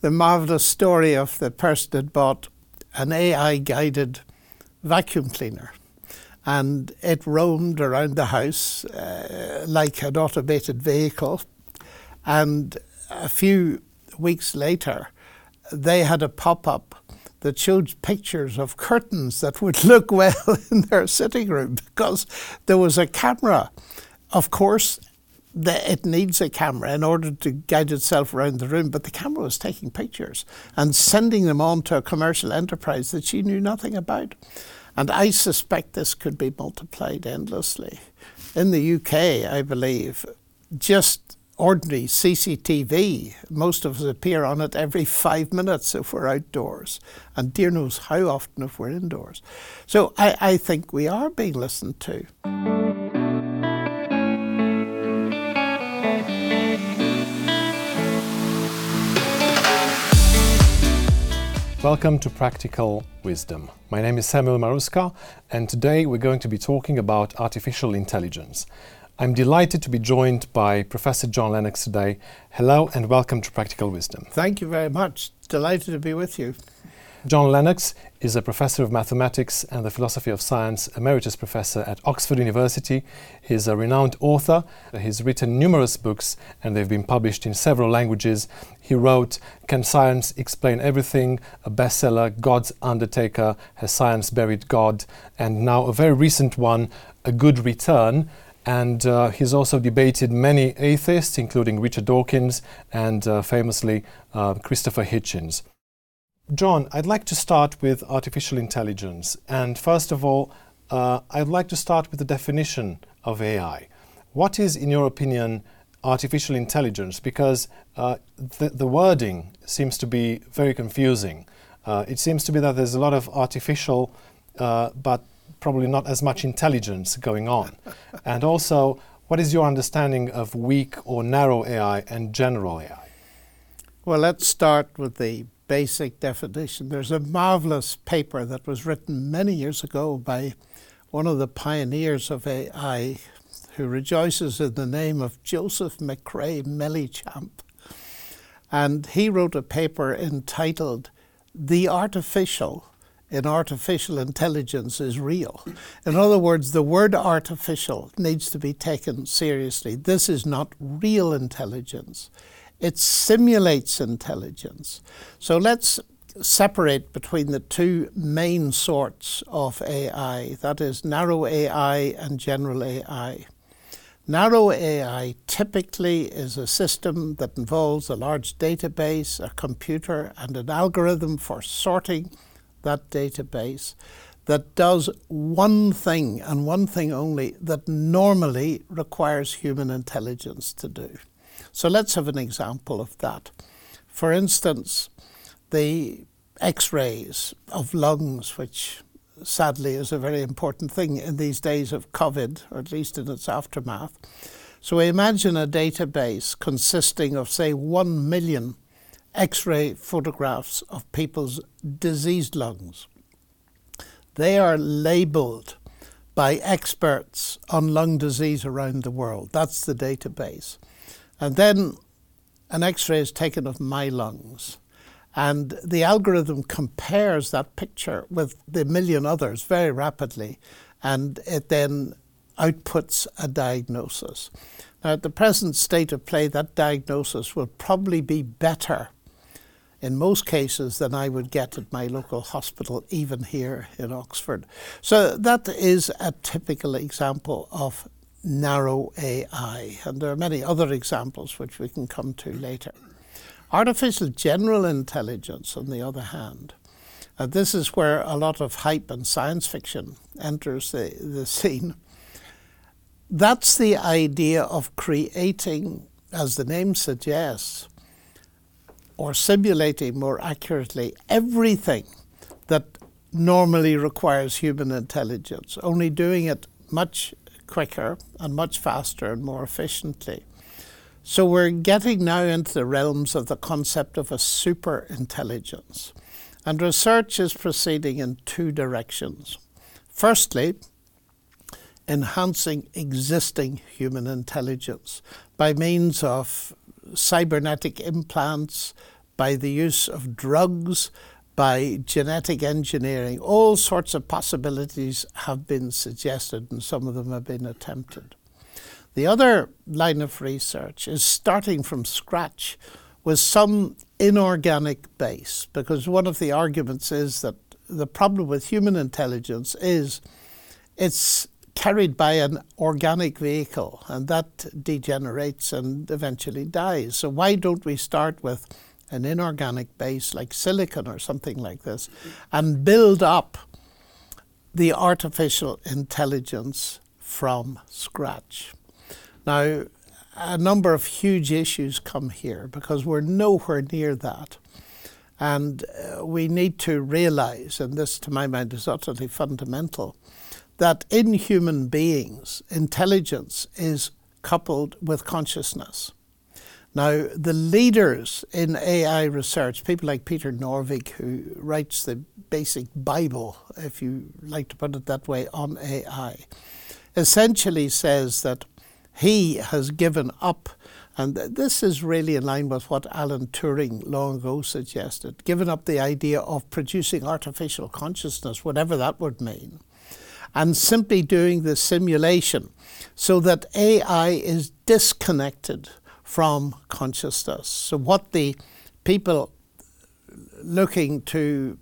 the marvelous story of the person that bought an AI guided vacuum cleaner. And it roamed around the house uh, like an automated vehicle. And a few weeks later, they had a pop up that showed pictures of curtains that would look well in their sitting room because there was a camera. Of course, it needs a camera in order to guide itself around the room, but the camera was taking pictures and sending them on to a commercial enterprise that she knew nothing about. And I suspect this could be multiplied endlessly. In the UK, I believe, just ordinary CCTV, most of us appear on it every five minutes if we're outdoors, and dear knows how often if we're indoors. So I, I think we are being listened to. Welcome to Practical Wisdom. My name is Samuel Maruska, and today we're going to be talking about artificial intelligence. I'm delighted to be joined by Professor John Lennox today. Hello and welcome to Practical Wisdom. Thank you very much. Delighted to be with you. John Lennox is a professor of mathematics and the philosophy of science, emeritus professor at Oxford University. He's a renowned author. He's written numerous books and they've been published in several languages. He wrote Can Science Explain Everything? a bestseller, God's Undertaker, Has Science Buried God? and now a very recent one, A Good Return. And uh, he's also debated many atheists, including Richard Dawkins and uh, famously uh, Christopher Hitchens. John, I'd like to start with artificial intelligence. And first of all, uh, I'd like to start with the definition of AI. What is, in your opinion, artificial intelligence? Because uh, the, the, wording seems to be very confusing. Uh, it seems to be that there's a lot of artificial, uh, but probably not as much intelligence going on. and also, what is your understanding of weak or narrow AI and general AI? Well, let's start with the basic definition. There's a marvelous paper that was written many years ago by one of the pioneers of AI who rejoices in the name of Joseph McRae Mellichamp. And he wrote a paper entitled The Artificial in Artificial Intelligence is Real. In other words, the word artificial needs to be taken seriously. This is not real intelligence. It simulates intelligence. So let's separate between the two main sorts of AI that is, narrow AI and general AI. Narrow AI typically is a system that involves a large database, a computer, and an algorithm for sorting that database that does one thing and one thing only that normally requires human intelligence to do. So let's have an example of that. For instance, the x rays of lungs, which sadly is a very important thing in these days of COVID, or at least in its aftermath. So we imagine a database consisting of, say, one million x ray photographs of people's diseased lungs. They are labeled by experts on lung disease around the world. That's the database. And then an x ray is taken of my lungs. And the algorithm compares that picture with the million others very rapidly, and it then outputs a diagnosis. Now, at the present state of play, that diagnosis will probably be better in most cases than I would get at my local hospital, even here in Oxford. So, that is a typical example of narrow AI, and there are many other examples which we can come to later. Artificial general intelligence, on the other hand, uh, this is where a lot of hype and science fiction enters the, the scene. That's the idea of creating, as the name suggests, or simulating more accurately, everything that normally requires human intelligence, only doing it much quicker and much faster and more efficiently. So we're getting now into the realms of the concept of a super intelligence. And research is proceeding in two directions. Firstly, enhancing existing human intelligence by means of cybernetic implants, by the use of drugs, by genetic engineering. All sorts of possibilities have been suggested, and some of them have been attempted. The other line of research is starting from scratch with some inorganic base, because one of the arguments is that the problem with human intelligence is it's carried by an organic vehicle and that degenerates and eventually dies. So, why don't we start with an inorganic base like silicon or something like this and build up the artificial intelligence from scratch? Now, a number of huge issues come here because we're nowhere near that. And uh, we need to realize, and this to my mind is utterly fundamental, that in human beings, intelligence is coupled with consciousness. Now, the leaders in AI research, people like Peter Norvig, who writes the basic Bible, if you like to put it that way, on AI, essentially says that he has given up, and this is really in line with what Alan Turing long ago suggested, given up the idea of producing artificial consciousness, whatever that would mean, and simply doing the simulation so that AI is disconnected from consciousness. So, what the people looking to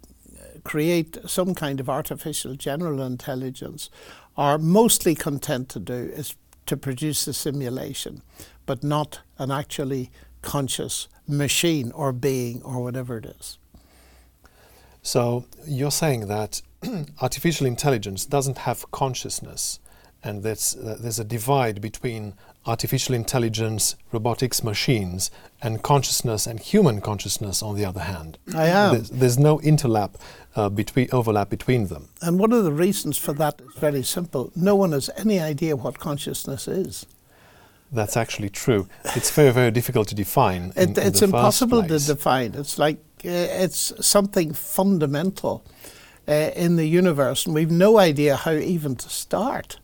create some kind of artificial general intelligence are mostly content to do is to produce a simulation, but not an actually conscious machine or being or whatever it is. So you're saying that artificial intelligence doesn't have consciousness, and that's, there's a divide between artificial intelligence, robotics, machines, and consciousness and human consciousness on the other hand. I am. There's, there's no interlap uh, between overlap between them. And one of the reasons for that is very simple. No one has any idea what consciousness is. That's actually true. It's very, very difficult to define. In, it, it's impossible to define. It's like uh, it's something fundamental uh, in the universe, and we've no idea how even to start.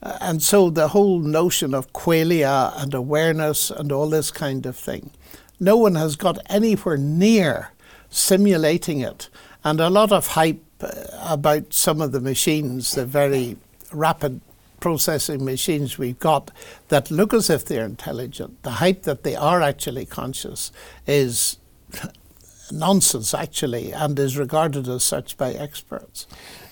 And so the whole notion of qualia and awareness and all this kind of thing, no one has got anywhere near simulating it. And a lot of hype uh, about some of the machines, the very rapid processing machines we've got that look as if they're intelligent. The hype that they are actually conscious is nonsense, actually, and is regarded as such by experts.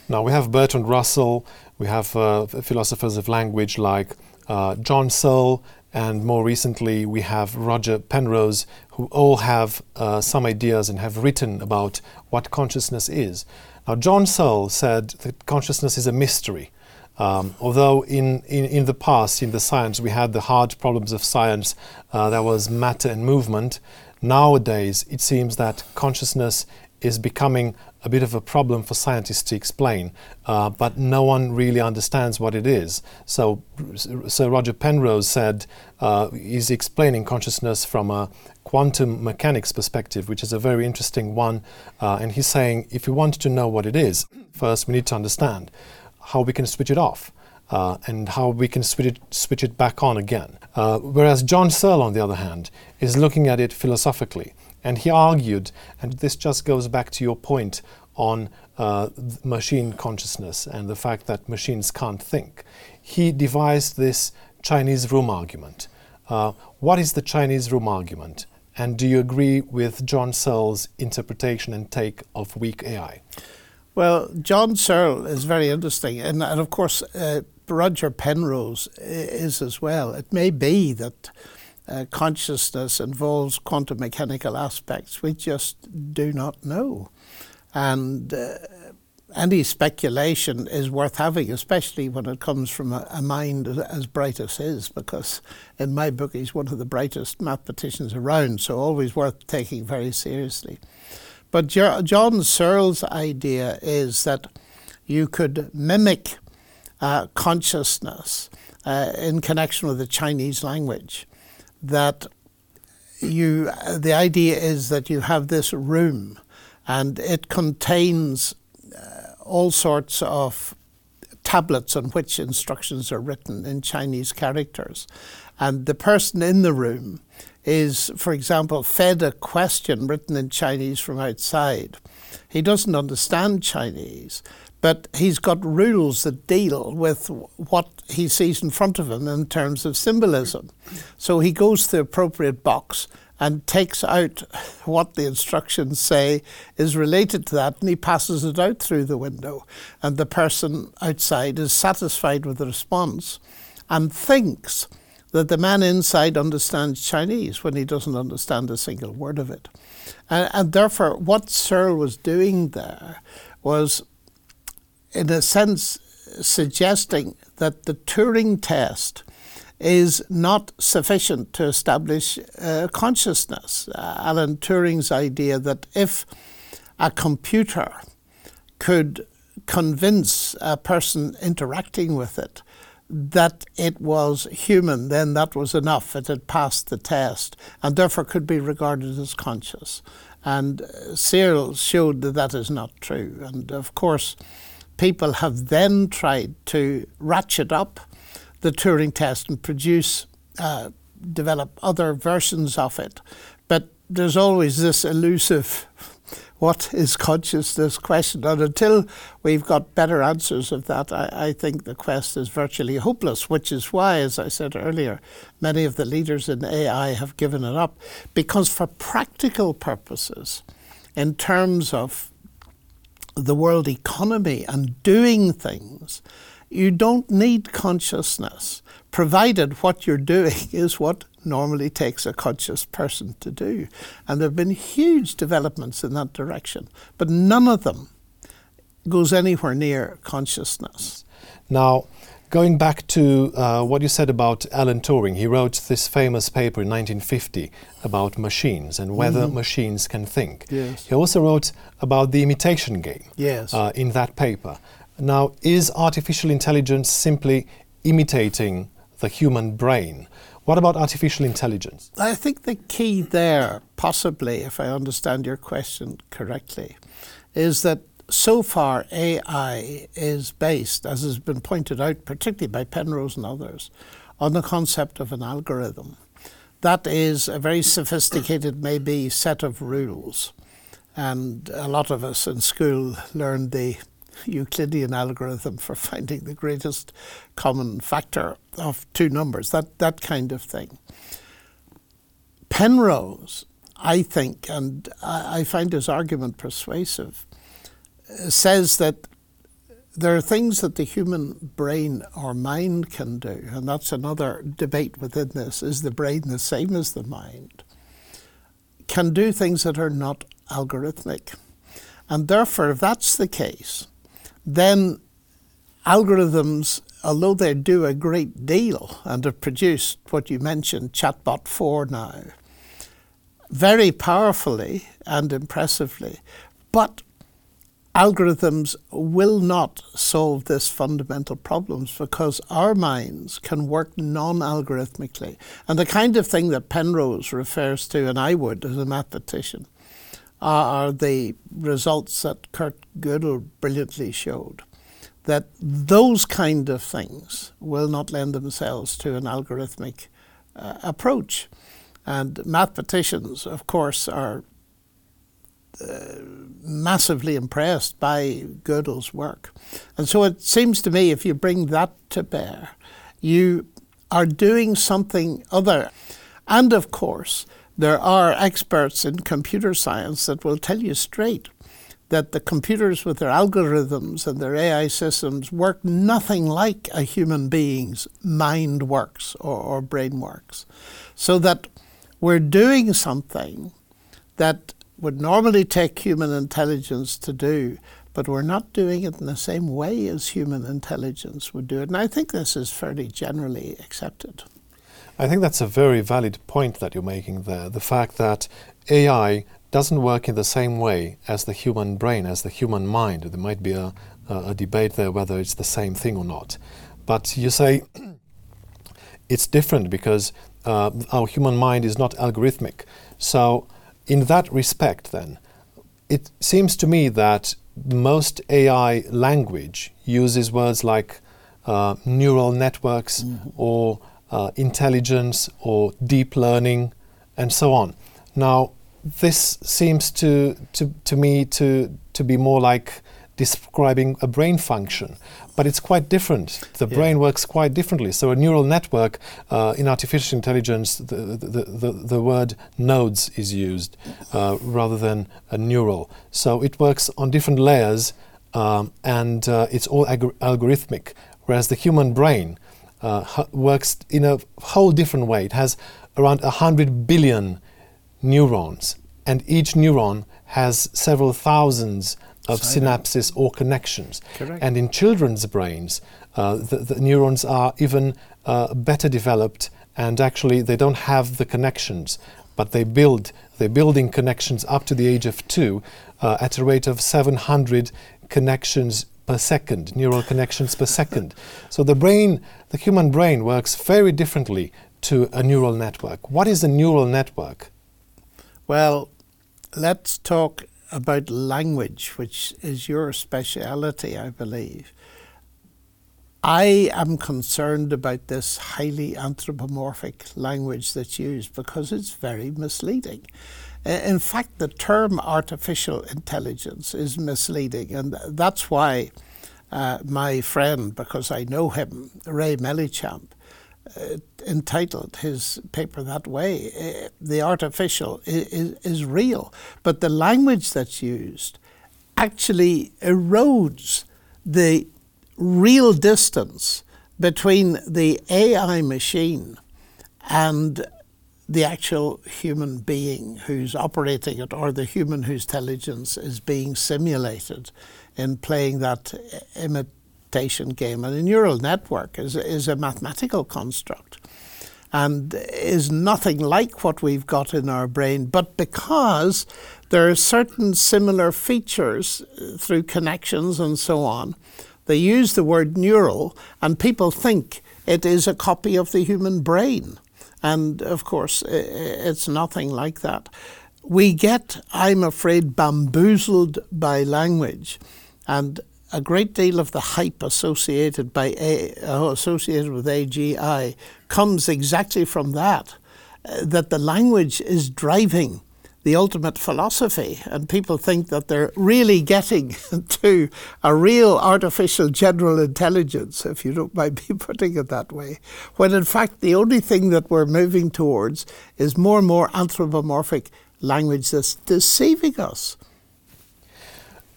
Now, we have Bertrand Russell we have uh, philosophers of language like uh, John Searle, and more recently we have Roger Penrose, who all have uh, some ideas and have written about what consciousness is. Now, John Searle said that consciousness is a mystery. Um, although in, in, in, the past, in the science, we had the hard problems of science, uh, there was matter and movement. Nowadays, it seems that consciousness is becoming a bit of a problem for scientists to explain, uh, but no one really understands what it is. So, Sir Roger Penrose said uh, he's explaining consciousness from a quantum mechanics perspective, which is a very interesting one. Uh, and he's saying if we want to know what it is, first we need to understand how we can switch it off. Uh, and how we can switch it, switch it back on again. Uh, whereas John Searle, on the other hand, is looking at it philosophically. And he argued, and this just goes back to your point on uh, machine consciousness and the fact that machines can't think. He devised this Chinese room argument. Uh, what is the Chinese room argument? And do you agree with John Searle's interpretation and take of weak AI? Well, John Searle is very interesting, and, and of course, uh, Roger Penrose is as well. It may be that uh, consciousness involves quantum mechanical aspects we just do not know. And uh, any speculation is worth having, especially when it comes from a, a, mind as bright as his, because in my book he's one of the brightest mathematicians around, so always worth taking very seriously. But John Searle's idea is that you could mimic uh, consciousness uh, in connection with the Chinese language that you the idea is that you have this room and it contains uh, all sorts of tablets on which instructions are written in Chinese characters and the person in the room is, for example, fed a question written in Chinese from outside. He doesn't understand Chinese, but he's got rules that deal with what he sees in front of him in terms of symbolism. So he goes to the appropriate box and takes out what the instructions say is related to that and he passes it out through the window. And the person outside is satisfied with the response and thinks that the man inside understands Chinese when he doesn't understand a single word of it. And, and therefore, what Searle was doing there was, in a sense, suggesting that the Turing test is not sufficient to establish uh, consciousness. Uh, Alan Turing's idea that if a computer could convince a person interacting with it that it was human, then that was enough. It had passed the test and therefore could be regarded as conscious. And Searle showed that that is not true. And of course, people have then tried to ratchet up the Turing test and produce, uh, develop other versions of it. But there's always this elusive what is consciousness question. And until we've got better answers of that, I, I, think the quest is virtually hopeless, which is why, as I said earlier, many of the leaders in AI have given it up. Because for practical purposes, in terms of the world economy and doing things, you don't need consciousness, provided what you're doing is what normally takes a conscious person to do. And there have been huge developments in that direction, but none of them goes anywhere near consciousness. Now, going back to uh, what you said about Alan Turing, he wrote this famous paper in 1950 about machines and whether mm-hmm. machines can think. Yes. He also wrote about the imitation game yes. uh, in that paper. Now, is artificial intelligence simply imitating the human brain? What about artificial intelligence? I think the key there, possibly, if I understand your question correctly, is that so far AI is based, as has been pointed out, particularly by Penrose and others, on the concept of an algorithm. That is a very sophisticated, maybe, set of rules. And a lot of us in school learned the Euclidean algorithm for finding the greatest common factor of two numbers, that, that kind of thing. Penrose, I think, and I, I find his argument persuasive, says that there are things that the human brain or mind can do, and that's another debate within this is the brain the same as the mind? Can do things that are not algorithmic. And therefore, if that's the case, then algorithms, although they do a great deal and have produced what you mentioned, Chatbot 4 now, very powerfully and impressively, but algorithms will not solve this fundamental problems because our minds can work non-algorithmically. And the kind of thing that Penrose refers to, and I would as a mathematician, are the results that Kurt Gödel brilliantly showed. That those kind of things will not lend themselves to an algorithmic uh, approach. And mathematicians, of course, are uh, massively impressed by Gödel's work. And so it seems to me if you bring that to bear, you are doing something other. And of course, there are experts in computer science that will tell you straight that the computers with their algorithms and their AI systems work nothing like a human being's mind works or, or brain works. So that we're doing something that would normally take human intelligence to do, but we're not doing it in the same way as human intelligence would do it. And I think this is fairly generally accepted. I think that's a very valid point that you're making there. The fact that AI doesn't work in the same way as the human brain, as the human mind. There might be a, a debate there whether it's the same thing or not. But you say it's different because uh, our human mind is not algorithmic. So, in that respect, then, it seems to me that most AI language uses words like uh, neural networks mm-hmm. or uh, intelligence or deep learning. and so on. Now, this seems to, to, to me to, to be more like describing a brain function. But it's quite different. The yeah. brain works quite differently. So, a neural network uh, in artificial intelligence, the, the, the, the word nodes is used uh, rather than a neural. So, it works on different layers um, and uh, it's all algorithmic. Whereas the human brain uh, works in a whole different way. It has around 100 billion neurons, and each neuron has several thousands of synapses or connections. Correct. And in children's brains, uh, the, the, neurons are even uh, better developed, and actually they don't have the connections, but they build. They're building connections up to the age of two uh, at a rate of 700 connections per second, neural connections per second. So the brain, the human brain, works very differently to a neural network. What is a neural network? Well, let's talk about language, which is your speciality, I believe. I am concerned about this highly anthropomorphic language that's used because it's very misleading. In fact, the term artificial intelligence is misleading, and that's why uh, my friend, because I know him, Ray Mellichamp, uh, entitled his paper that way. Uh, the artificial is, is real, but the language that's used actually erodes the real distance between the AI machine and the actual human being who's operating it or the human whose intelligence is being simulated in playing that imitation game. And a neural network is, is a mathematical construct and is nothing like what we've got in our brain. But because there are certain similar features uh, through connections and so on, they use the word neural, and people think it is a copy of the human brain. And of course, it's nothing like that. We get, I'm afraid, bamboozled by language. And a great deal of the hype associated by a, uh, associated with AGI comes exactly from that, uh, that the language is driving the ultimate philosophy, and people think that they're really getting to a real artificial general intelligence, if you don't mind me putting it that way, when in fact the only thing that we're moving towards is more and more anthropomorphic language that's deceiving us.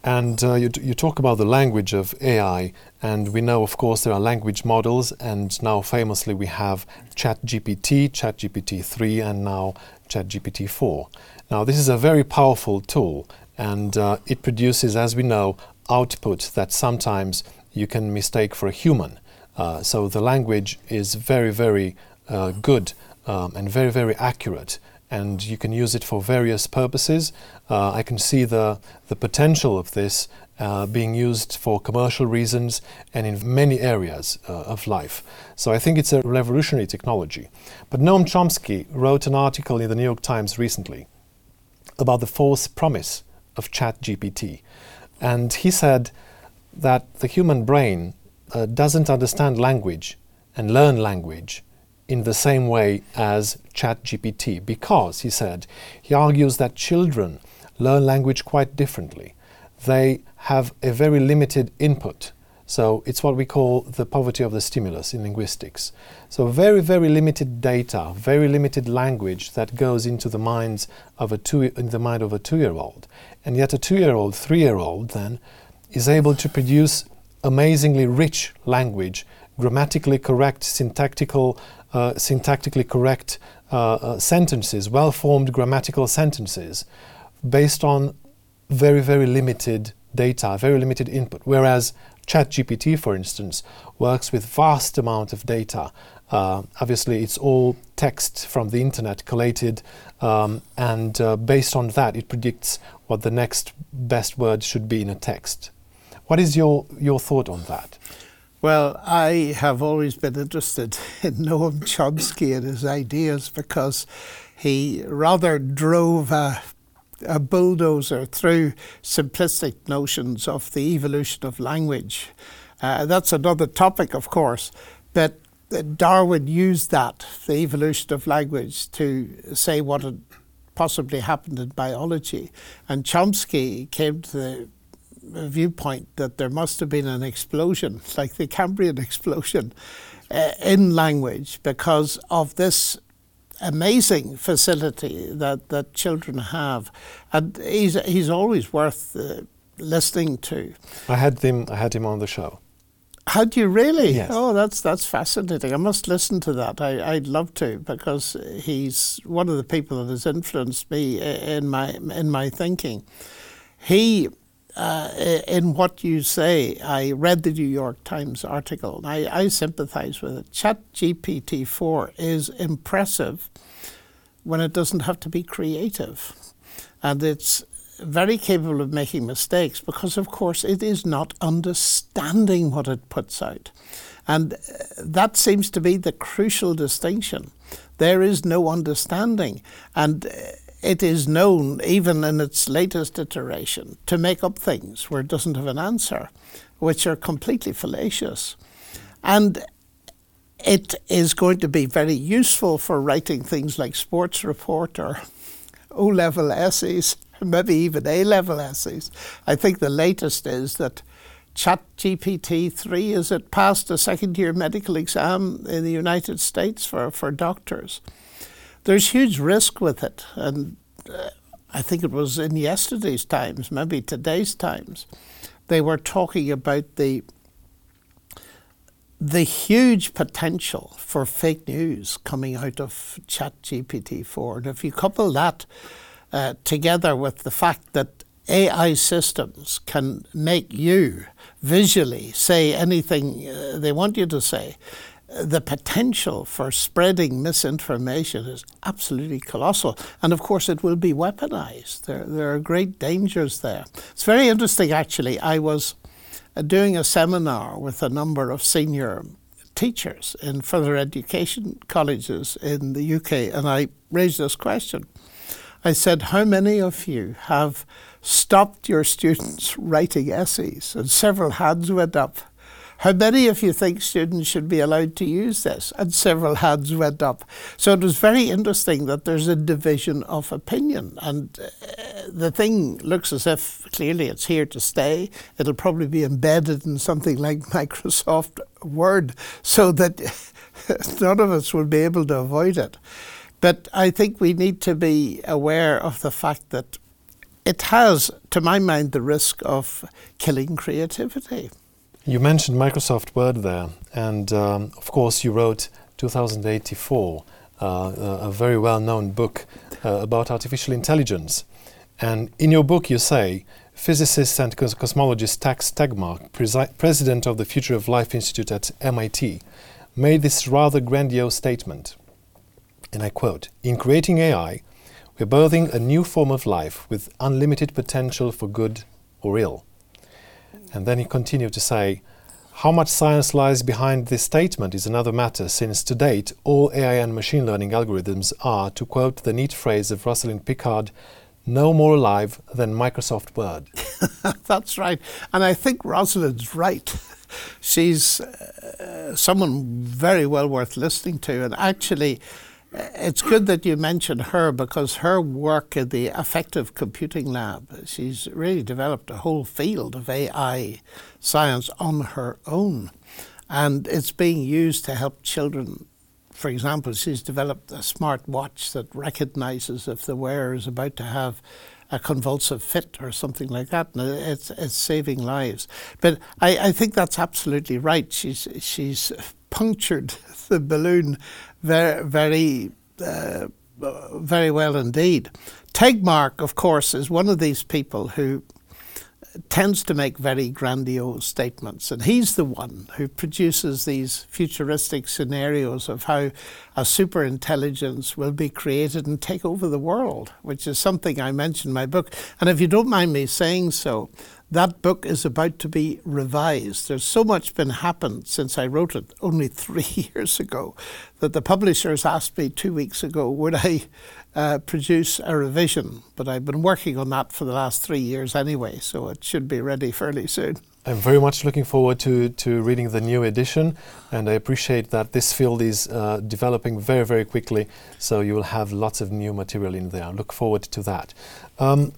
And uh, you, you talk about the language of AI, and we know, of course, there are language models, and now famously we have ChatGPT, ChatGPT 3, and now ChatGPT 4. Now, this is a very powerful tool, and uh, it produces, as we know, output that sometimes you can mistake for a human. Uh, so the language is very, very uh, good um, and very, very accurate and you can use it for various purposes. Uh, I can see the, the potential of this uh, being used for commercial reasons and in many areas uh, of life. So I think it's a revolutionary technology. But Noam Chomsky wrote an article in the New York Times recently about the false promise of ChatGPT. And he said that the human brain uh, doesn't understand language and learn language in the same way as ChatGPT because, he said, he argues that children learn language quite differently. They have a very limited input. So it's what we call the poverty of the stimulus in linguistics. So very, very limited data, very limited language that goes into the minds of a two, in the mind of a two-year-old. And yet a two-year-old, three-year-old then is able to produce amazingly rich language, grammatically correct, syntactical uh, syntactically correct uh, uh, sentences, well formed grammatical sentences, based on very, very limited data, very limited input. Whereas ChatGPT, for instance, works with vast amount of data. Uh, obviously, it's all text from the internet collated, um, and uh, based on that, it predicts what the next best word should be in a text. What is your, your thought on that? Well, I have always been interested in Noam Chomsky and his ideas because he rather drove a, a bulldozer through simplistic notions of the evolution of language. Uh, that's another topic, of course, but Darwin used that, the evolution of language, to say what had possibly happened in biology. And Chomsky came to the viewpoint that there must have been an explosion, like the Cambrian explosion, uh, in language because of this amazing facility that, that children have. And he's, he's always worth uh, listening to. I had him. I had him on the show. Had you really? Yes. Oh, that's that's fascinating. I must listen to that. I, I'd love to because he's one of the people that has influenced me in my in my thinking. He, uh, in what you say, I read the New York Times article and I, I sympathise with it. Chat GPT four is impressive when it doesn't have to be creative, and it's very capable of making mistakes because, of course, it is not understanding what it puts out. And uh, that seems to be the crucial distinction. There is no understanding. And uh, it is known, even in its latest iteration, to make up things where it doesn't have an answer, which are completely fallacious. And it is going to be very useful for writing things like sports report or O level essays maybe even A level essays. I think the latest is that ChatGPT 3 is it passed a second year medical exam in the United States for, for doctors. There's huge risk with it, and uh, I think it was in yesterday's Times, maybe today's Times, they were talking about the the huge potential for fake news coming out of ChatGPT 4. And if you couple that uh, together with the fact that AI systems can make you visually say anything uh, they want you to say, the potential for spreading misinformation is absolutely colossal. And of course, it will be weaponized. There, there are great dangers there. It's very interesting, actually. I was uh, doing a seminar with a number of senior teachers in further education colleges in the UK, and I raised this question I said, How many of you have stopped your students writing essays? And several hands went up. How many of you think students should be allowed to use this? And several hands went up. So it was very interesting that there's a division of opinion. And uh, the thing looks as if clearly it's here to stay. It'll probably be embedded in something like Microsoft Word so that none of us will be able to avoid it. But I think we need to be aware of the fact that it has, to my mind, the risk of killing creativity. You mentioned Microsoft Word there, and um, of course, you wrote 2084, uh, a very well known book uh, about artificial intelligence. And in your book, you say physicist and cos- cosmologist Max Tegmark, presi- president of the Future of Life Institute at MIT, made this rather grandiose statement and I quote In creating AI, we're birthing a new form of life with unlimited potential for good or ill. And then he continued to say, how much science lies behind this statement is another matter, since to date all AI and machine learning algorithms are, to quote the neat phrase of Rosalind Picard, no more alive than Microsoft Word. That's right. And I think Rosalind's right. She's uh, someone very well worth listening to. And actually, it's good that you mentioned her because her work in the Affective computing lab, she's really developed a whole field of AI science on her own. And it's being used to help children. For example, she's developed a smart watch that recognizes if the wearer is about to have a convulsive fit or something like that. And it's, it's saving lives. But I, I think that's absolutely right. She's, she's punctured the balloon very, very, uh, very well indeed. Tegmark, of course, is one of these people who tends to make very grandiose statements, and he's the one who produces these futuristic scenarios of how a super intelligence will be created and take over the world, which is something I mentioned in my book. And if you don't mind me saying so, that book is about to be revised. There's so much been happened since I wrote it only three years ago that the publishers asked me two weeks ago, would I uh, produce a revision? But I've been working on that for the last three years anyway, so it should be ready fairly soon. I'm very much looking forward to, to reading the new edition, and I appreciate that this field is uh, developing very, very quickly, so you will have lots of new material in there. Look forward to that. Um,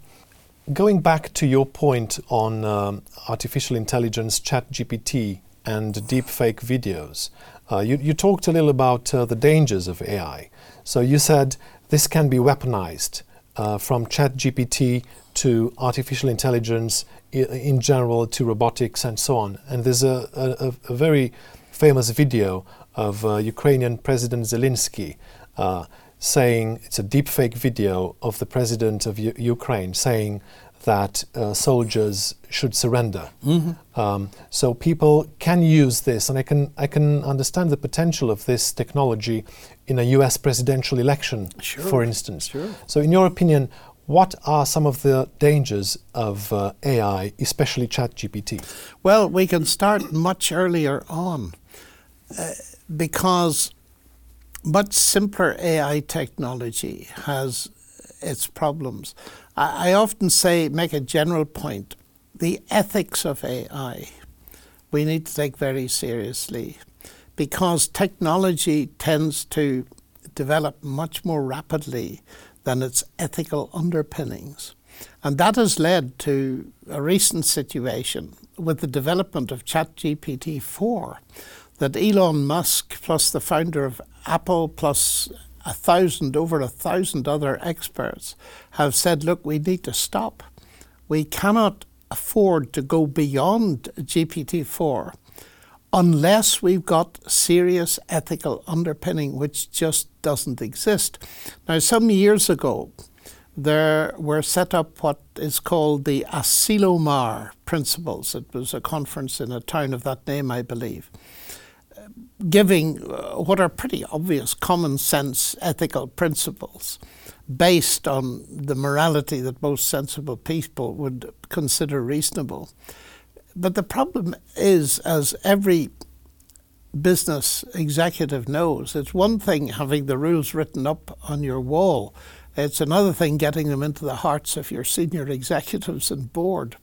going back to your point on um, artificial intelligence, ChatGPT, and deepfake videos, uh, you, you, talked a little about uh, the dangers of AI. So you said this can be weaponized uh, from ChatGPT to artificial intelligence in general to robotics and so on. And there's a, a, a very famous video of uh, Ukrainian President Zelensky uh, saying it's a deepfake video of the president of U- Ukraine saying that uh, soldiers should surrender. Mm-hmm. Um, so people can use this, and I can I can understand the potential of this technology in a U.S. presidential election, sure. for instance. Sure. So, in your opinion, what are some of the dangers of uh, AI, especially ChatGPT? Well, we can start much earlier on uh, because much simpler AI technology has its problems. I, often say, make a general point the ethics of AI we need to take very seriously because technology tends to develop much more rapidly than its ethical underpinnings. And that has led to a recent situation with the development of ChatGPT 4 that Elon Musk, plus the founder of Apple, plus a thousand, over a thousand other experts, have said, look, we need to stop. We cannot afford to go beyond GPT 4 unless we've got serious ethical underpinning, which just doesn't exist. Now, some years ago, there were set up what is called the Asilomar principles. It was a conference in a town of that name, I believe, giving uh, what are pretty obvious common sense ethical principles based on the morality that most sensible people would consider reasonable. But the problem is, as every business executive knows, it's one thing having the rules written up on your wall, it's another thing getting them into the hearts of your senior executives and board.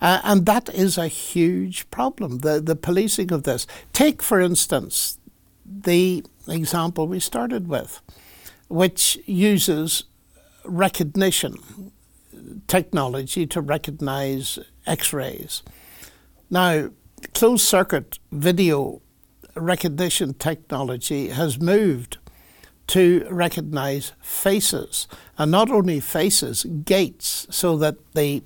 Uh, and that is a huge problem, the, the policing of this. Take, for instance, the example we started with, which uses recognition technology to recognize x rays. Now, closed circuit video recognition technology has moved to recognize faces, and not only faces, gaits, so that the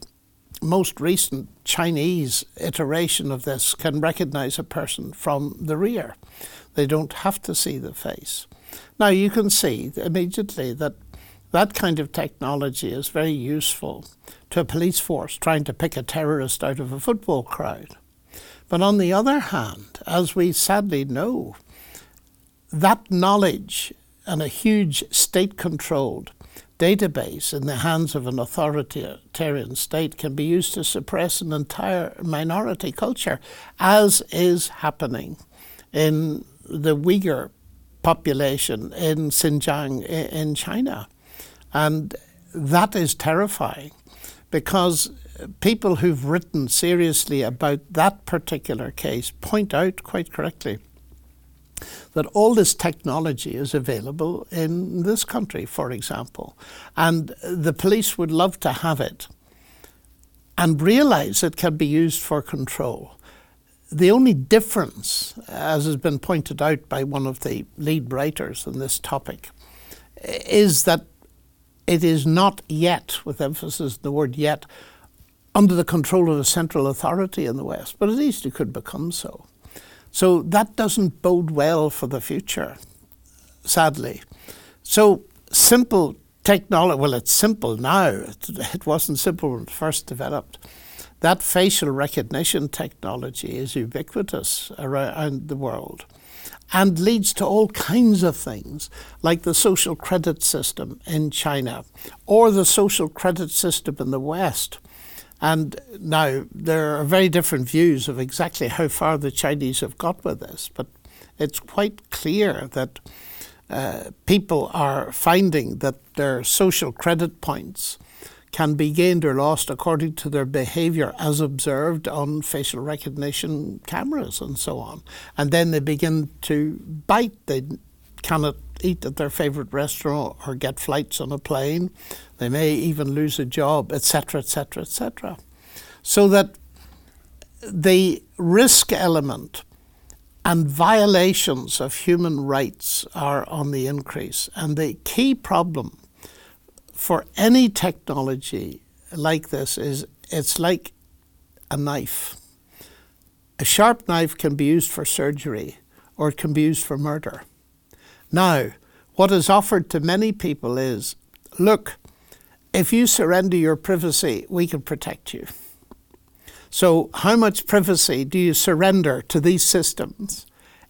most recent Chinese iteration of this can recognize a person from the rear. They don't have to see the face. Now, you can see immediately that that kind of technology is very useful to a police force trying to pick a terrorist out of a football crowd. But on the other hand, as we sadly know, that knowledge and a huge state controlled database in the hands of an authoritarian state can be used to suppress an entire minority culture, as is happening in the Uyghur population in Xinjiang in China. And that is terrifying because people who've written seriously about that particular case point out quite correctly that all this technology is available in this country, for example, and the police would love to have it and realize it can be used for control. The only difference, as has been pointed out by one of the lead writers on this topic, is that it is not yet, with emphasis on the word yet, under the control of a central authority in the West, but at least it could become so. So that doesn't bode well for the future, sadly. So simple technology, well, it's simple now. It, it wasn't simple when it first developed. That facial recognition technology is ubiquitous around the world and leads to all kinds of things like the social credit system in China or the social credit system in the West. And now there are very different views of exactly how far the Chinese have got with this, but it's quite clear that uh, people are finding that their social credit points can be gained or lost according to their behavior as observed on facial recognition cameras and so on. And then they begin to bite. They cannot eat at their favorite restaurant or get flights on a plane. They may even lose a job, etc., etc., etc. So that the risk element and violations of human rights are on the increase. And the key problem for any technology like this is it's like a knife. A sharp knife can be used for surgery or it can be used for murder. Now, what is offered to many people is look, if you surrender your privacy, we can protect you. So, how much privacy do you surrender to these systems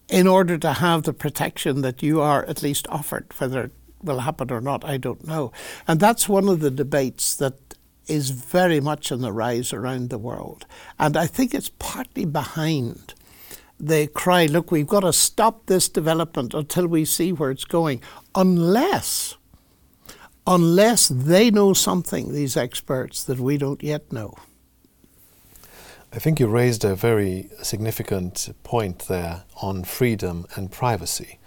in order to have the protection that you are at least offered? Whether it will happen or not, I don't know. And that's one of the debates that is very much on the rise around the world. And I think it's partly behind the cry look, we've got to stop this development until we see where it's going, unless. Unless they know something, these experts, that we don't yet know. I think you raised a very significant point there on freedom and privacy.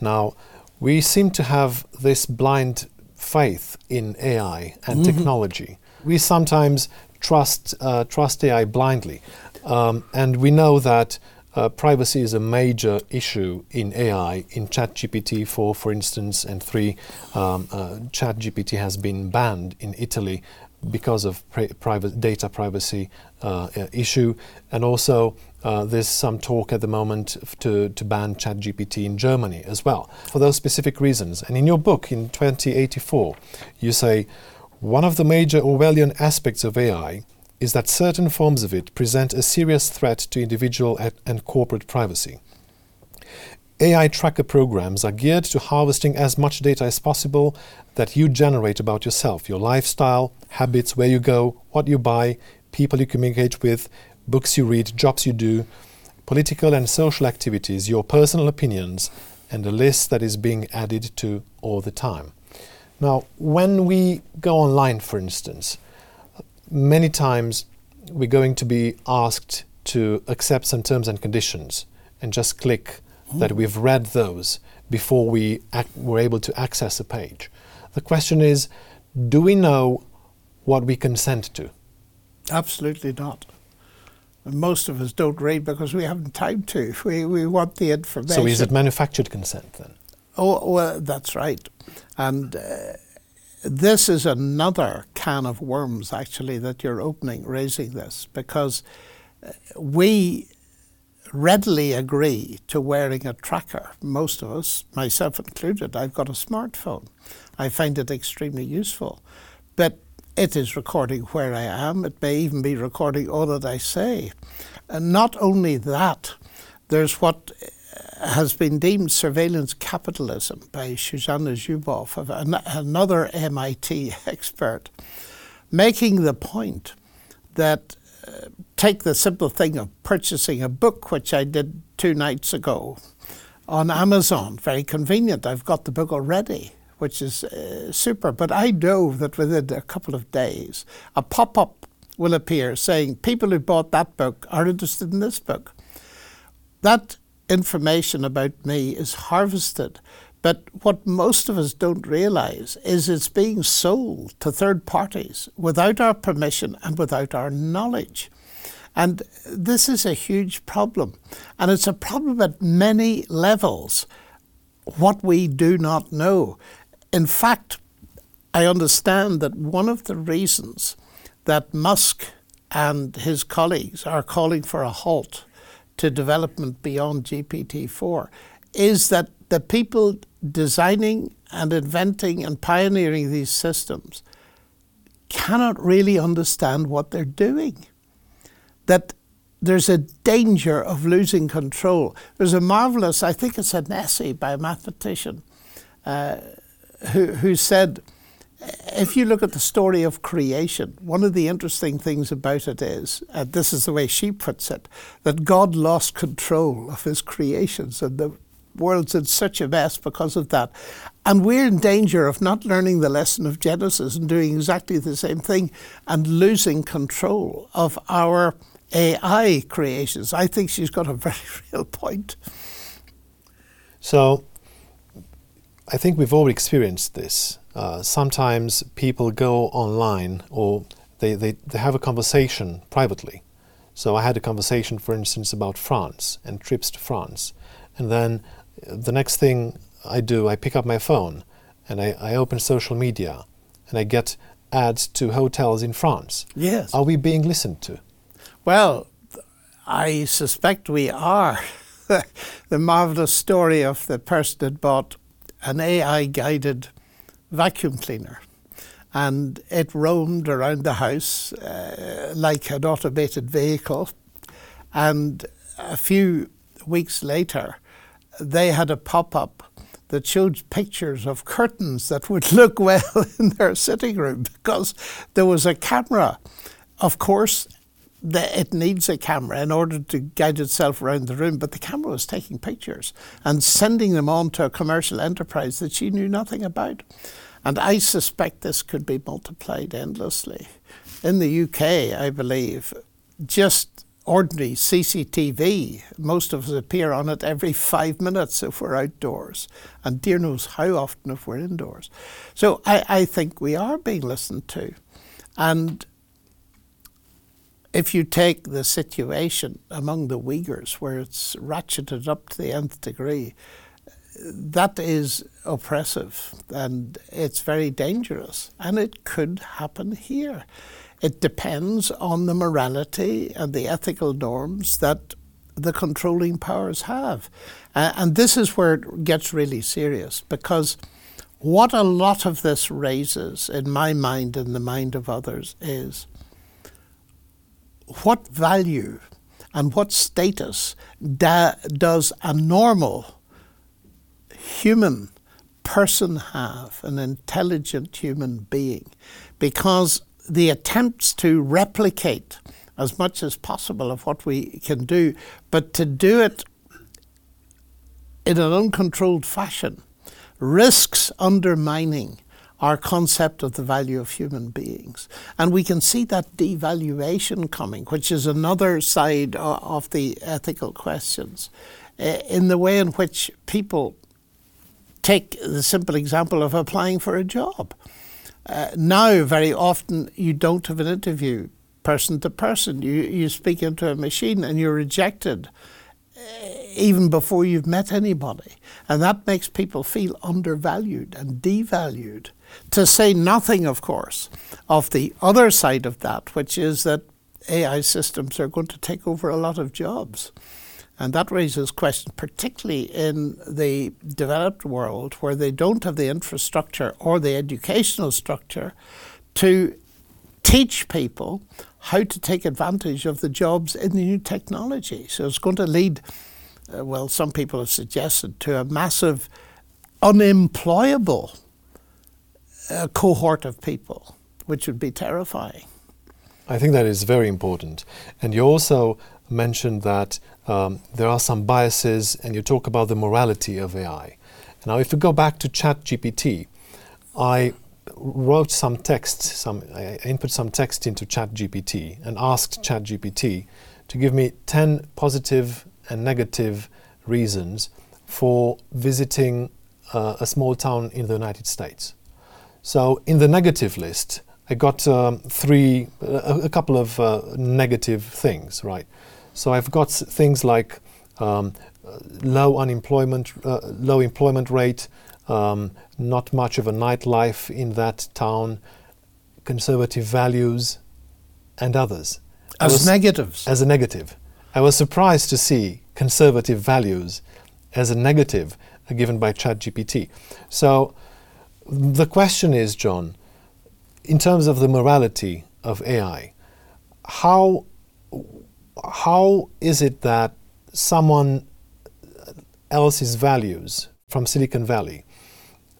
Now, we seem to have this blind faith in AI and mm-hmm. technology. We sometimes trust uh, trust AI blindly, um, and we know that uh, privacy is a major issue in AI. In ChatGPT 4, for instance, and 3, um, uh, ChatGPT has been banned in Italy because of private data privacy uh, issue, and also uh, there's some talk at the moment to, to ban ChatGPT in Germany as well for those specific reasons. And in your book in 2084, you say one of the major Orwellian aspects of AI is that certain forms of it present a serious threat to individual and corporate privacy. AI tracker programs are geared to harvesting as much data as possible that you generate about yourself, your lifestyle, habits, where you go, what you buy, people you communicate with, books you read, jobs you do, political and social activities, your personal opinions, and a list that is being added to all the time. Now, when we go online, for instance, many times we're going to be asked to accept some terms and conditions and just click that we've read those before we were able to access a page. The question is do we know what we consent to? Absolutely not. most of us don't read because we haven't time to. We, we want the information. So is it manufactured consent then? Oh, well, that's right. And uh, this is another can of worms, actually, that you're opening, raising this, because uh, we readily agree to wearing a tracker. Most of us, myself included, I've got a smartphone. I find it extremely useful. But it is recording where I am. It may even be recording all that I say. And not only that, there's what has been deemed surveillance capitalism by Shoshana Zuboff, another MIT expert, making the point that uh, take the simple thing of purchasing a book, which I did two nights ago on Amazon. Very convenient. I've got the book already, which is uh, super. But I know that within a couple of days, a pop up will appear saying people who bought that book are interested in this book. That information about me is harvested. But what most of us don't realize is it's being sold to third parties without our permission and without our knowledge. And this is a huge problem. And it's a problem at many levels, what we do not know. In fact, I understand that one of the reasons that Musk and his colleagues are calling for a halt to development beyond GPT-4 is that the people designing and inventing and pioneering these systems cannot really understand what they're doing. That there's a danger of losing control. There's a marvelous, I think it's an essay by a mathematician uh, who, who said if you look at the story of creation, one of the interesting things about it is, and this is the way she puts it, that God lost control of his creations. And the world's in such a mess because of that. And we're in danger of not learning the lesson of Genesis and doing exactly the same thing and losing control of our AI creations. I think she's got a very real point. So, I think we've all experienced this. Uh, sometimes people go online or they, they, they have a conversation privately. So I had a conversation, for instance, about France and trips to France. And then the next thing I do, I pick up my phone and I, I open social media and I get ads to hotels in France. Yes. Are we being listened to? Well, I suspect we are. the marvelous story of the person that bought an AI guided vacuum cleaner and it roamed around the house uh, like an automated vehicle. And a few weeks later, they had a pop up that showed pictures of curtains that would look well in their sitting room because there was a camera. Of course, it needs a camera in order to guide itself around the room, but the camera was taking pictures and sending them on to a commercial enterprise that she knew nothing about. And I suspect this could be multiplied endlessly. In the UK, I believe, just ordinary CCTV, most of us appear on it every five minutes if we're outdoors, and dear knows how often if we're indoors. So I, I think we are being listened to. And if you take the situation among the Uyghurs, where it's ratcheted up to the nth degree, that is oppressive and it's very dangerous, and it could happen here. It depends on the morality and the ethical norms that the controlling powers have. Uh, and this is where it gets really serious because what a lot of this raises in my mind and the mind of others is what value and what status da- does a normal human person have, an intelligent human being, because the attempts to replicate as much as possible of what we can do, but to do it in an uncontrolled fashion risks undermining our concept of the value of human beings. And we can see that devaluation coming, which is another side of the ethical questions, eh, in the way in which people take the simple example of applying for a job. Uh, now, very often, you don't have an interview person to person. You, you speak into a machine and you're rejected uh, even before you've met anybody. And that makes people feel undervalued and devalued. To say nothing, of course, of the other side of that, which is that AI systems are going to take over a lot of jobs. And that raises questions, particularly in the developed world where they don't have the infrastructure or the educational structure to teach people how to take advantage of the jobs in the new technology. So it's going to lead, uh, well, some people have suggested, to a massive unemployable uh, cohort of people, which would be terrifying. I think that is very important. And you also mentioned that um, there are some biases, and you talk about the morality of AI. Now, if we go back to ChatGPT, I wrote some text, some I input some text into ChatGPT and asked ChatGPT to give me 10 positive and negative reasons for visiting uh, a small town in the United States. So, in the negative list, I got um, three, a, a, couple of uh, negative things, right? So I've got things like um, low unemployment, uh, low employment rate, um, not much of a nightlife in that town, conservative values, and others. As was, negatives. As a negative. I was surprised to see conservative values as a negative given by ChatGPT. So the question is, John, in terms of the morality of AI, how how is it that someone else's values from Silicon Valley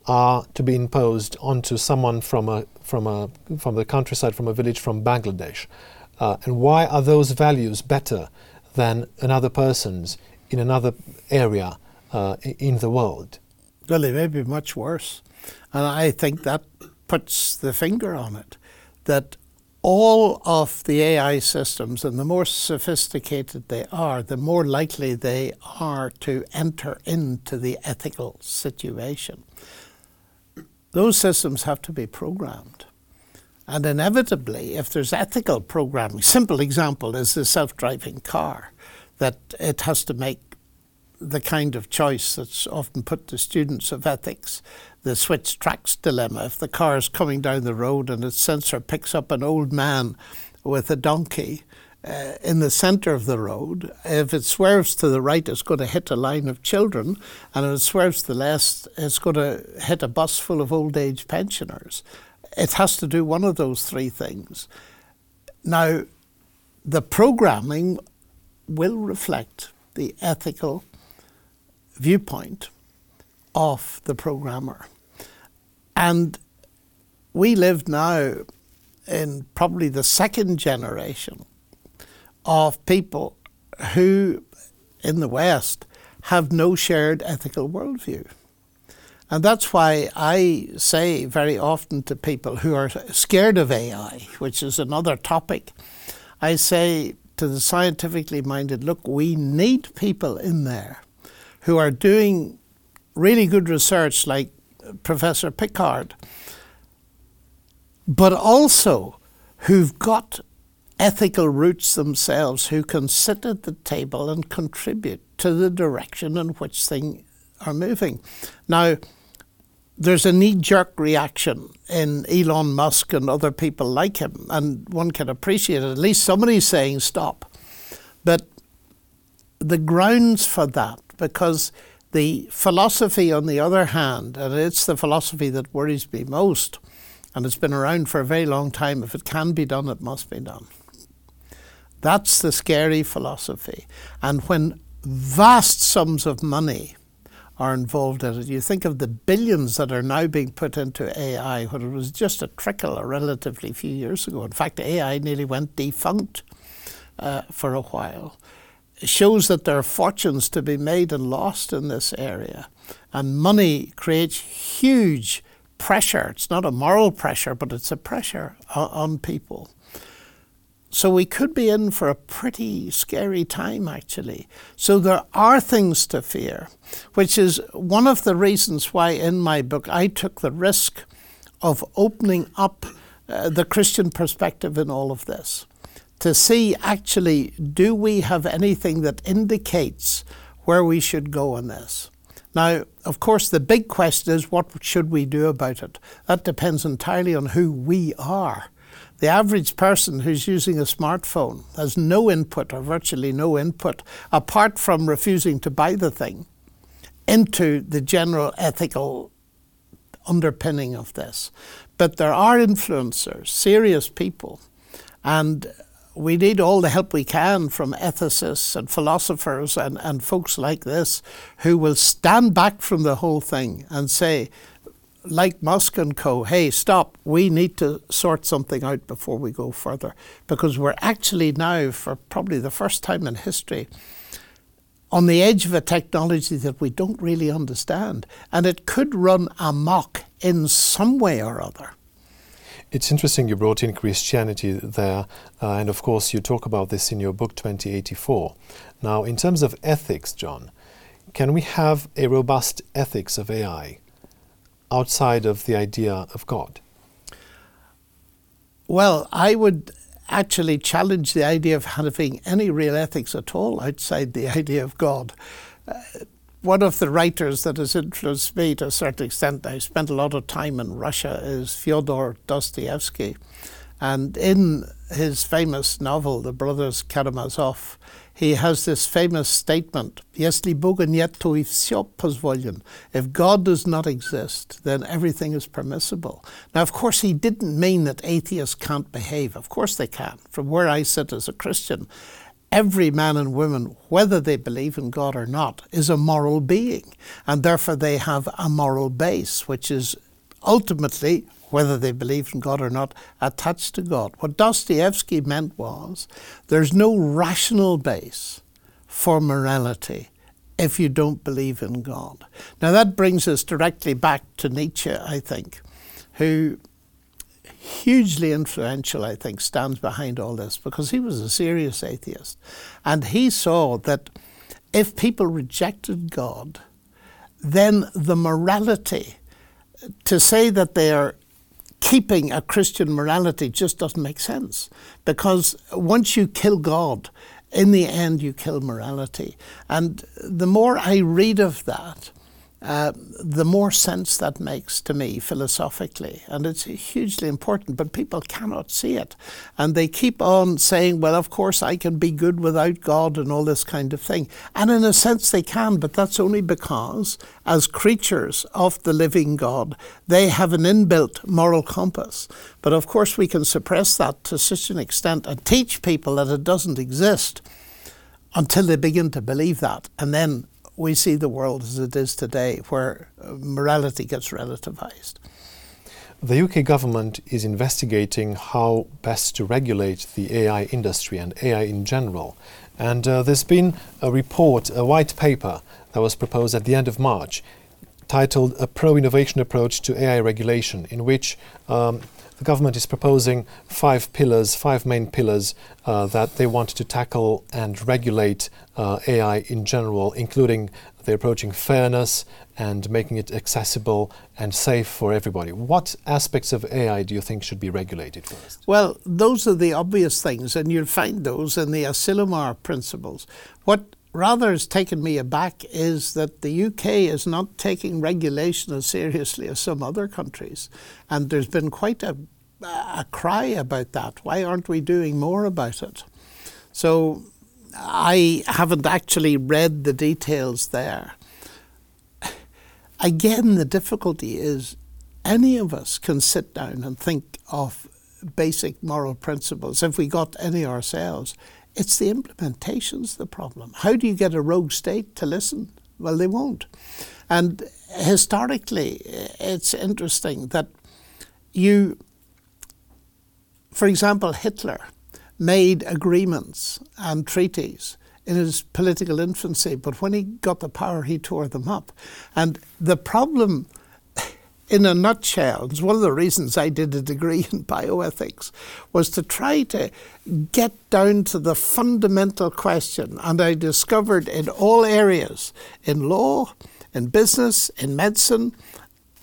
are to be imposed onto someone from a from a from the countryside, from a village from Bangladesh, uh, and why are those values better than another person's in another area uh, in the world. Well, they may be much worse. And I think that puts the finger on it that all of the AI systems, and the more sophisticated they are, the more likely they are to enter into the ethical situation. Those systems have to be programmed. And inevitably, if there's ethical programming, simple example is the self-driving car, that it has to make the kind of choice that's often put to students of ethics, the switch tracks dilemma. If the car is coming down the road and its sensor picks up an old man with a donkey uh, in the centre of the road, if it swerves to the right, it's going to hit a line of children, and if it swerves to the left, it's going to hit a bus full of old age pensioners it has to do one of those three things. Now, the programming will reflect the ethical viewpoint of the programmer. And we live now in probably the second generation of people who in the West have no shared ethical worldview. And that's why I say very often to people who are scared of AI, which is another topic, I say to the scientifically minded, look, we need people in there who are doing really good research like Professor Picard, but also who've got ethical roots themselves, who can sit at the table and contribute to the direction in which things are moving. Now, there's a knee jerk reaction in Elon Musk and other people like him, and one can appreciate it. At least somebody's saying stop. But the grounds for that, because the philosophy, on the other hand, and it's the philosophy that worries me most, and it's been around for a very long time if it can be done, it must be done. That's the scary philosophy. And when vast sums of money are involved in it. You think of the billions that are now being put into AI when it was just a trickle a relatively few years ago. In fact, AI nearly went defunct uh, for a while. Shows that there are fortunes to be made and lost in this area. And money creates huge pressure. It's not a moral pressure, but it's a pressure on, on people. So we could be in for a pretty scary time, actually. So there are things to fear, which is one of the reasons why in my book I took the risk of opening up uh, the Christian perspective in all of this to see actually do we have anything that indicates where we should go on this. Now, of course, the big question is what should we do about it? That depends entirely on who we are. The average person who's using a smartphone has no input or virtually no input apart from refusing to buy the thing into the general ethical underpinning of this. But there are influencers, serious people, and we need all the help we can from ethicists and philosophers and, and folks like this who will stand back from the whole thing and say, like Musk and co, hey, stop, we need to sort something out before we go further. Because we're actually now, for probably the first time in history, on the edge of a technology that we don't really understand. And it could run amok in some way or other. It's interesting you brought in Christianity there, uh, and of course you talk about this in your book 2084. Now, in terms of ethics, John, can we have a robust ethics of AI? outside of the idea of God? Well, I would actually challenge the idea of having any real ethics at all outside the idea of God. Uh, one of the writers that has influenced me to a certain extent, I spent a lot of time in Russia, is Fyodor Dostoevsky. And in his famous novel, The Brothers Karamazov, he has this famous statement, Если Бога нет, то и все позволен. If God does not exist, then everything is permissible. Now, of course, he didn't mean that atheists can't behave. Of course they can. From where I sit as a Christian, every man and woman, whether they believe in God or not, is a moral being. And therefore they have a moral base, which is ultimately whether they believe in God or not, attached to God. What Dostoevsky meant was there's no rational base for morality if you don't believe in God. Now, that brings us directly back to Nietzsche, I think, who hugely influential, I think, stands behind all this because he was a serious atheist. And he saw that if people rejected God, then the morality, to say that they are keeping a Christian morality just doesn't make sense. Because once you kill God, in the end, you kill morality. And the more I read of that, uh, the more sense that makes to me philosophically. And it's hugely important, but people cannot see it. And they keep on saying, well, of course, I can be good without God and all this kind of thing. And in a sense, they can, but that's only because, as creatures of the living God, they have an inbuilt moral compass. But of course, we can suppress that to such an extent and teach people that it doesn't exist until they begin to believe that. And then we see the world as it is today, where uh, morality gets relativized. The UK government is investigating how best to regulate the AI industry and AI in general. And uh, there's been a report, a white paper, that was proposed at the end of March titled A Pro Innovation Approach to AI Regulation, in which um, the government is proposing five pillars, five main pillars uh, that they want to tackle and regulate uh, AI in general, including they're approaching fairness and making it accessible and safe for everybody. What aspects of AI do you think should be regulated first? Well, those are the obvious things, and you'll find those in the Asilomar principles. What rather has taken me aback is that the UK is not taking regulation as seriously as some other countries. And there's been quite a, a cry about that. Why aren't we doing more about it? So I haven't actually read the details there. Again, the difficulty is any of us can sit down and think of basic moral principles if we got any ourselves. It's the implementation's the problem. How do you get a rogue state to listen? Well, they won't. And historically, it's interesting that you, for example, Hitler made agreements and treaties in his political infancy, but when he got the power, he tore them up. And the problem, in a nutshell, is one of the reasons I did a degree in bioethics, was to try to get down to the fundamental question. And I discovered in all areas, in law, in business, in medicine,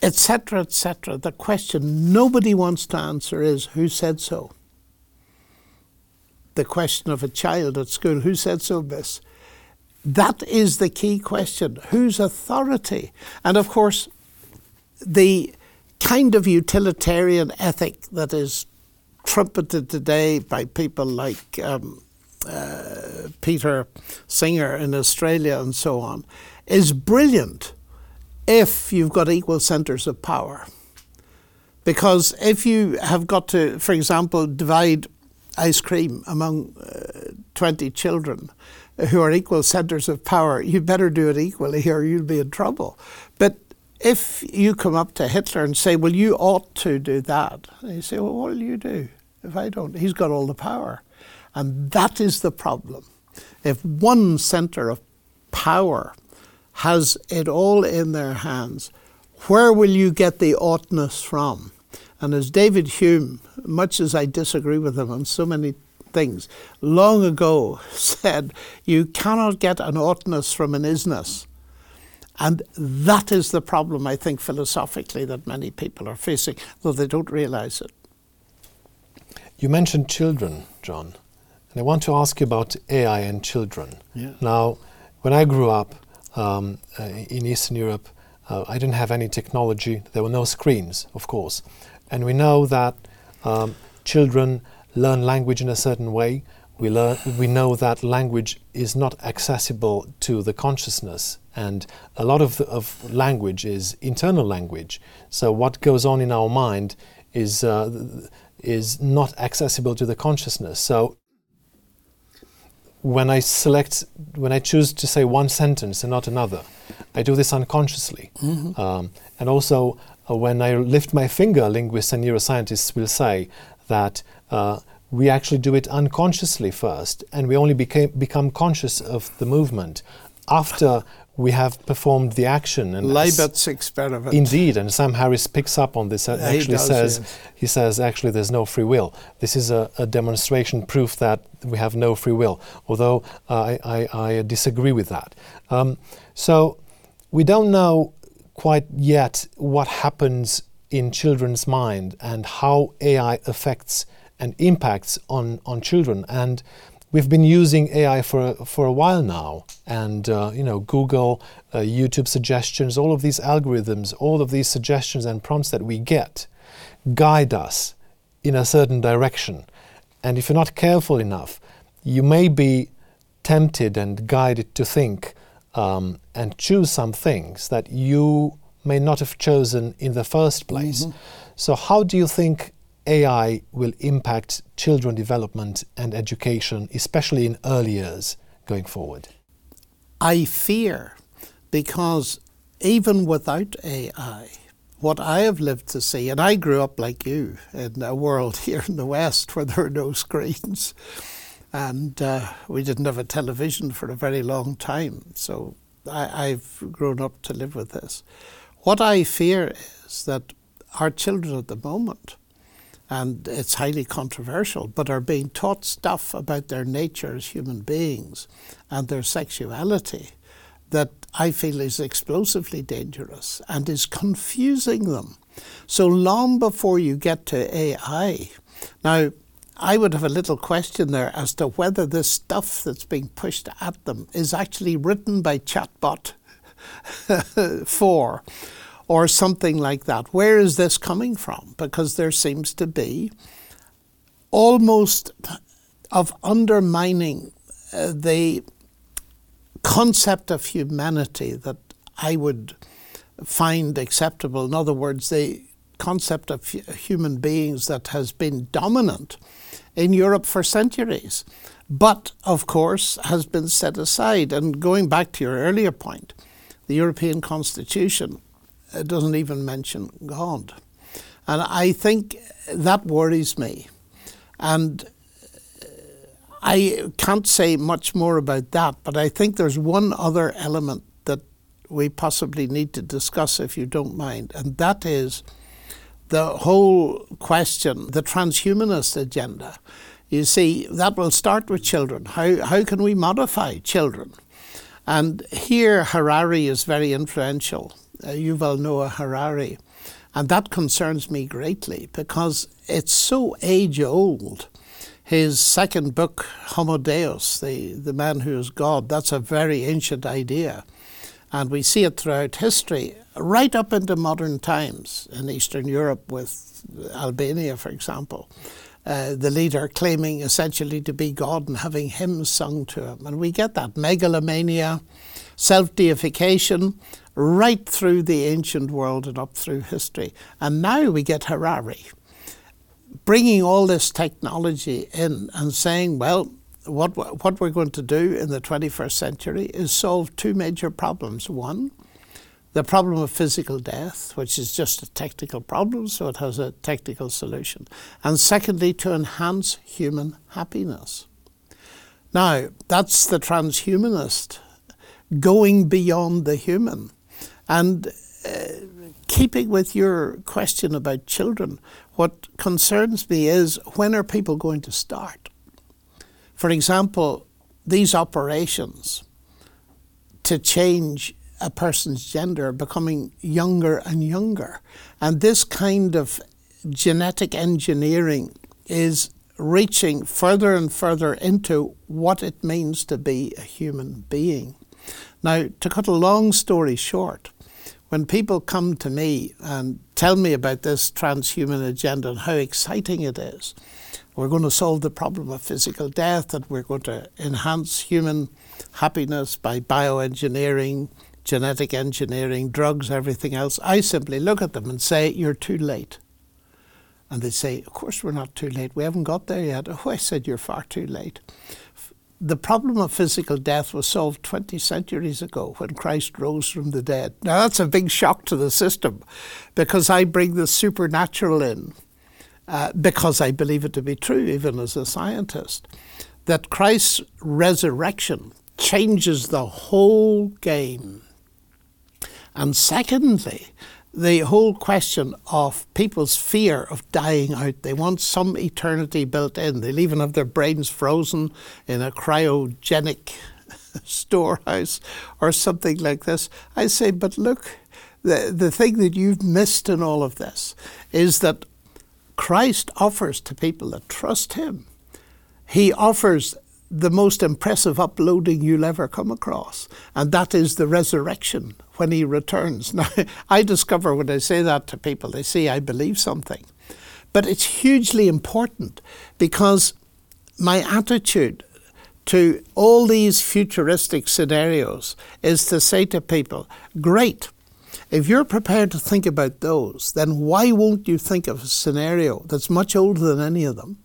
etc., etc., the question nobody wants to answer is who said so? the question of a child at school who said so, miss? That is the key question. Whose authority? And of course, the kind of utilitarian ethic that is trumpeted today by people like um, uh, Peter Singer in Australia and so on is brilliant if you've got equal centres of power. Because if you have got to, for example, divide ice cream among uh, 20 children who are equal centres of power, you better do it equally or you'll be in trouble. If you come up to Hitler and say, well, you ought to do that, and you say, well, what will you do if I don't? He's got all the power. And that is the problem. If one centre of power has it all in their hands, where will you get the oughtness from? And as David Hume, much as I disagree with him on so many things, long ago said, you cannot get an oughtness from an isness. And that is the problem, I think, philosophically, that many people are facing, though they don't realize it. You mentioned children, John, and I want to ask you about AI and children. Yeah. Now, when I grew up um, uh, in Eastern Europe, uh, I didn't have any technology. There were no screens, of course. And we know that um, children learn language in a certain way. We, learn, we know that language is not accessible to the consciousness, and a lot of, the, of language is internal language. So, what goes on in our mind is, uh, is not accessible to the consciousness. So, when I select, when I choose to say one sentence and not another, I do this unconsciously. Mm-hmm. Um, and also, uh, when I lift my finger, linguists and neuroscientists will say that uh, we actually do it unconsciously first, and we only became, become conscious of the movement after we have performed the action. And Libet's experiment. Indeed, and Sam Harris picks up on this. Yeah, actually he does, says yes. he says actually there's no free will. This is a, a demonstration proof that we have no free will. Although uh, I, I, I disagree with that. Um, so we don't know quite yet what happens in children's mind and how AI affects and impacts on, on children. And we've been using AI for, for a while now. And, uh, you know, Google, uh, YouTube suggestions, all of these algorithms, all of these suggestions and prompts that we get guide us in a certain direction. And if you're not careful enough, you may be tempted and guided to think um, and choose some things that you may not have chosen in the first place. Mm-hmm. So, how do you think AI will impact children development and education, especially in early years going forward? I fear because even without AI, what I have lived to see, and I grew up like you in a world here in the West where there are no screens, and uh, we didn't have a television for a very long time. So I, I've grown up to live with this. What I fear is that our children at the moment, and it's highly controversial, but are being taught stuff about their nature as human beings and their sexuality that I feel is explosively dangerous and is confusing them. So long before you get to AI, now I would have a little question there as to whether this stuff that's being pushed at them is actually written by chatbot 4 or something like that. Where is this coming from? Because there seems to be almost of undermining uh, the concept of humanity that I would find acceptable. In other words, the concept of human beings that has been dominant in Europe for centuries, but of course has been set aside. And going back to your earlier point, the European Constitution uh, doesn't even mention God. And I think that worries me. And uh, I can't say much more about that, but I think there's one other element that we possibly need to discuss, if you don't mind, and that is the whole question, the transhumanist agenda. You see, that will start with children. How, how can we modify children? And here, Harari is very influential, Yuval Noah Harari. And that concerns me greatly because it's so age old. His second book, Homo Deus, the, the man who is God, that's a very ancient idea. And we see it throughout history, right up into modern times in Eastern Europe with Albania, for example. Uh, the leader claiming essentially to be God and having hymns sung to him. And we get that megalomania, self deification, right through the ancient world and up through history. And now we get Harari bringing all this technology in and saying, well, what, what we're going to do in the 21st century is solve two major problems. One, the problem of physical death, which is just a technical problem, so it has a technical solution. And secondly, to enhance human happiness. Now, that's the transhumanist going beyond the human. And uh, keeping with your question about children, what concerns me is when are people going to start? For example, these operations to change a person's gender are becoming younger and younger. And this kind of genetic engineering is reaching further and further into what it means to be a human being. Now, to cut a long story short, when people come to me and tell me about this transhuman agenda and how exciting it is, we're going to solve the problem of physical death and we're going to enhance human happiness by bioengineering, genetic engineering, drugs, everything else. I simply look at them and say, You're too late. And they say, Of course, we're not too late. We haven't got there yet. Oh, I said, You're far too late. The problem of physical death was solved 20 centuries ago when Christ rose from the dead. Now, that's a big shock to the system because I bring the supernatural in uh, because I believe it to be true, even as a scientist, that Christ's resurrection changes the whole game. And secondly, the whole question of people's fear of dying out. They want some eternity built in. They'll even have their brains frozen in a cryogenic storehouse or something like this. I say, but look, the, the thing that you've missed in all of this is that Christ offers to people that trust Him, He offers the most impressive uploading you'll ever come across, and that is the resurrection when He returns. Now, I discover when I say that to people, they say I believe something. But it's hugely important because my attitude to all these futuristic scenarios is to say to people, great, if you're prepared to think about those, then why won't you think of a scenario that's much older than any of them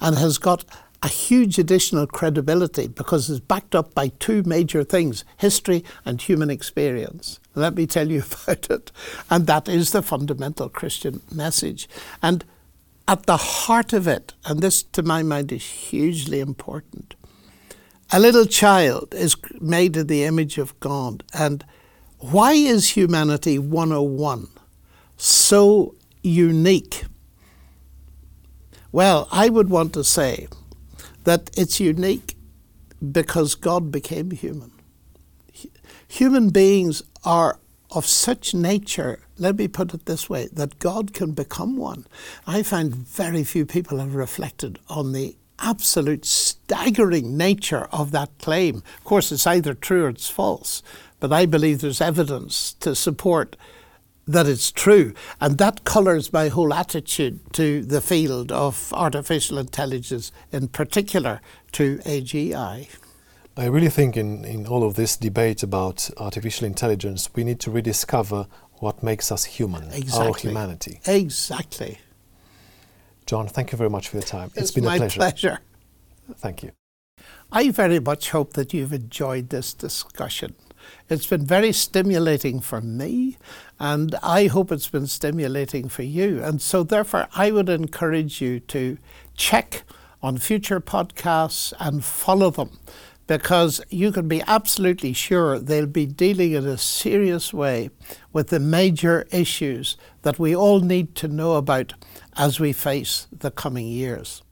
and has got a huge additional credibility because it's backed up by two major things history and human experience. Let me tell you about it. And that is the fundamental Christian message. And at the heart of it, and this to my mind is hugely important, a little child is made in the image of God. And why is humanity 101 so unique? Well, I would want to say that it's unique because God became human. Human beings are of such nature, let me put it this way, that God can become one. I find very few people have reflected on the absolute staggering nature of that claim. Of course, it's either true or it's false, but I believe there's evidence to support that it's true. And that colours my whole attitude to the field of artificial intelligence, in particular to AGI. I really think in, in all of this debate about artificial intelligence, we need to rediscover what makes us human, exactly. our humanity. Exactly. John, thank you very much for your time. it's, it's been a pleasure. pleasure. Thank you. I very much hope that you've enjoyed this discussion. It's been very stimulating for me, and I hope it's been stimulating for you. And so, therefore, I would encourage you to check on future podcasts and follow them because you can be absolutely sure they'll be dealing in a serious way with the major issues that we all need to know about as we face the coming years.